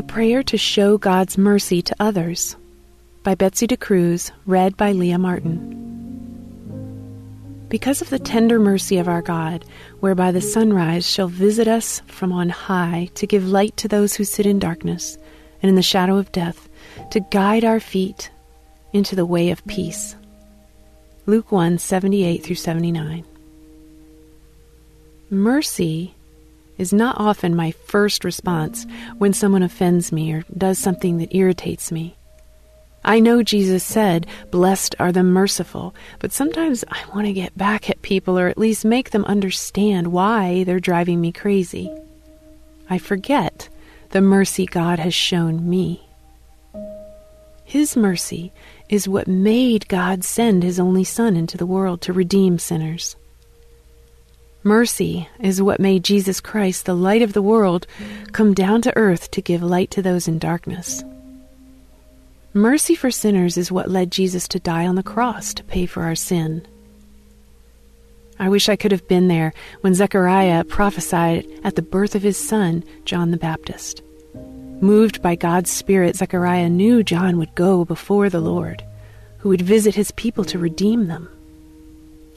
A Prayer to Show God's Mercy to Others by Betsy DeCruz, read by Leah Martin. Because of the tender mercy of our God, whereby the sunrise shall visit us from on high to give light to those who sit in darkness and in the shadow of death, to guide our feet into the way of peace. Luke 1 78 through 79. Mercy is not often my first response when someone offends me or does something that irritates me. I know Jesus said, Blessed are the merciful, but sometimes I want to get back at people or at least make them understand why they're driving me crazy. I forget the mercy God has shown me. His mercy is what made God send His only Son into the world to redeem sinners. Mercy is what made Jesus Christ, the light of the world, come down to earth to give light to those in darkness. Mercy for sinners is what led Jesus to die on the cross to pay for our sin. I wish I could have been there when Zechariah prophesied at the birth of his son, John the Baptist. Moved by God's Spirit, Zechariah knew John would go before the Lord, who would visit his people to redeem them.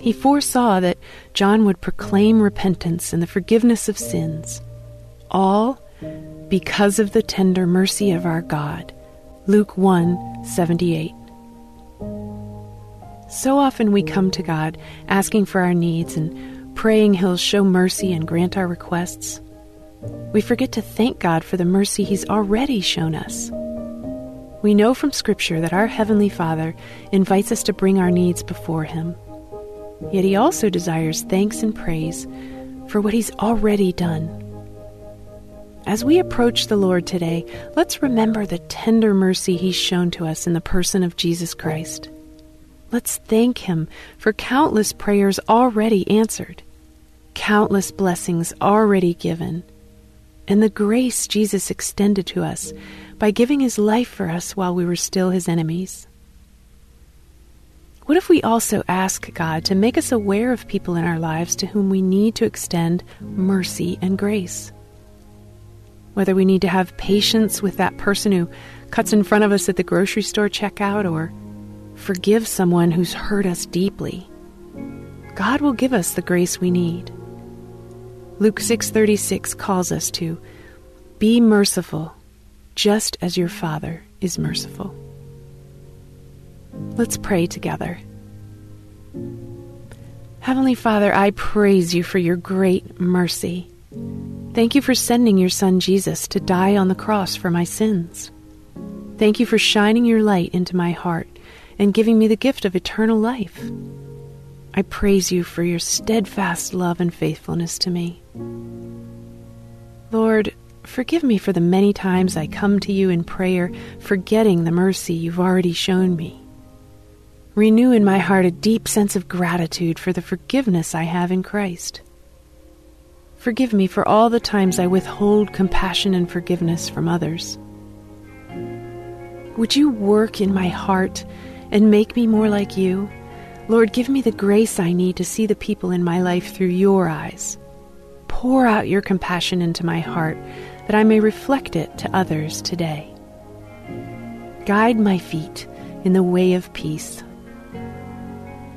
He foresaw that John would proclaim repentance and the forgiveness of sins, all because of the tender mercy of our God Luke 1 78. So often we come to God asking for our needs and praying He'll show mercy and grant our requests. We forget to thank God for the mercy He's already shown us. We know from Scripture that our Heavenly Father invites us to bring our needs before Him. Yet He also desires thanks and praise for what He's already done. As we approach the Lord today, let's remember the tender mercy He's shown to us in the person of Jesus Christ. Let's thank Him for countless prayers already answered, countless blessings already given, and the grace Jesus extended to us by giving His life for us while we were still His enemies. What if we also ask God to make us aware of people in our lives to whom we need to extend mercy and grace? whether we need to have patience with that person who cuts in front of us at the grocery store checkout or forgive someone who's hurt us deeply. God will give us the grace we need. Luke 6:36 calls us to be merciful just as your Father is merciful. Let's pray together. Heavenly Father, I praise you for your great mercy. Thank you for sending your Son Jesus to die on the cross for my sins. Thank you for shining your light into my heart and giving me the gift of eternal life. I praise you for your steadfast love and faithfulness to me. Lord, forgive me for the many times I come to you in prayer, forgetting the mercy you've already shown me. Renew in my heart a deep sense of gratitude for the forgiveness I have in Christ. Forgive me for all the times I withhold compassion and forgiveness from others. Would you work in my heart and make me more like you? Lord, give me the grace I need to see the people in my life through your eyes. Pour out your compassion into my heart that I may reflect it to others today. Guide my feet in the way of peace.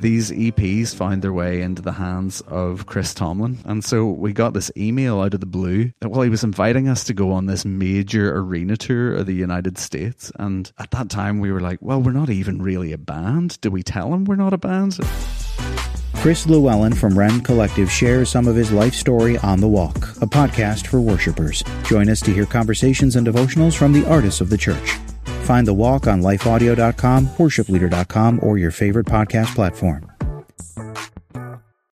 These EPs found their way into the hands of Chris Tomlin. And so we got this email out of the blue that, well, he was inviting us to go on this major arena tour of the United States. And at that time, we were like, well, we're not even really a band. Do we tell him we're not a band? Chris Llewellyn from Rend Collective shares some of his life story on the walk, a podcast for worshippers. Join us to hear conversations and devotionals from the artists of the church. Find The Walk on lifeaudio.com, worshipleader.com, or your favorite podcast platform.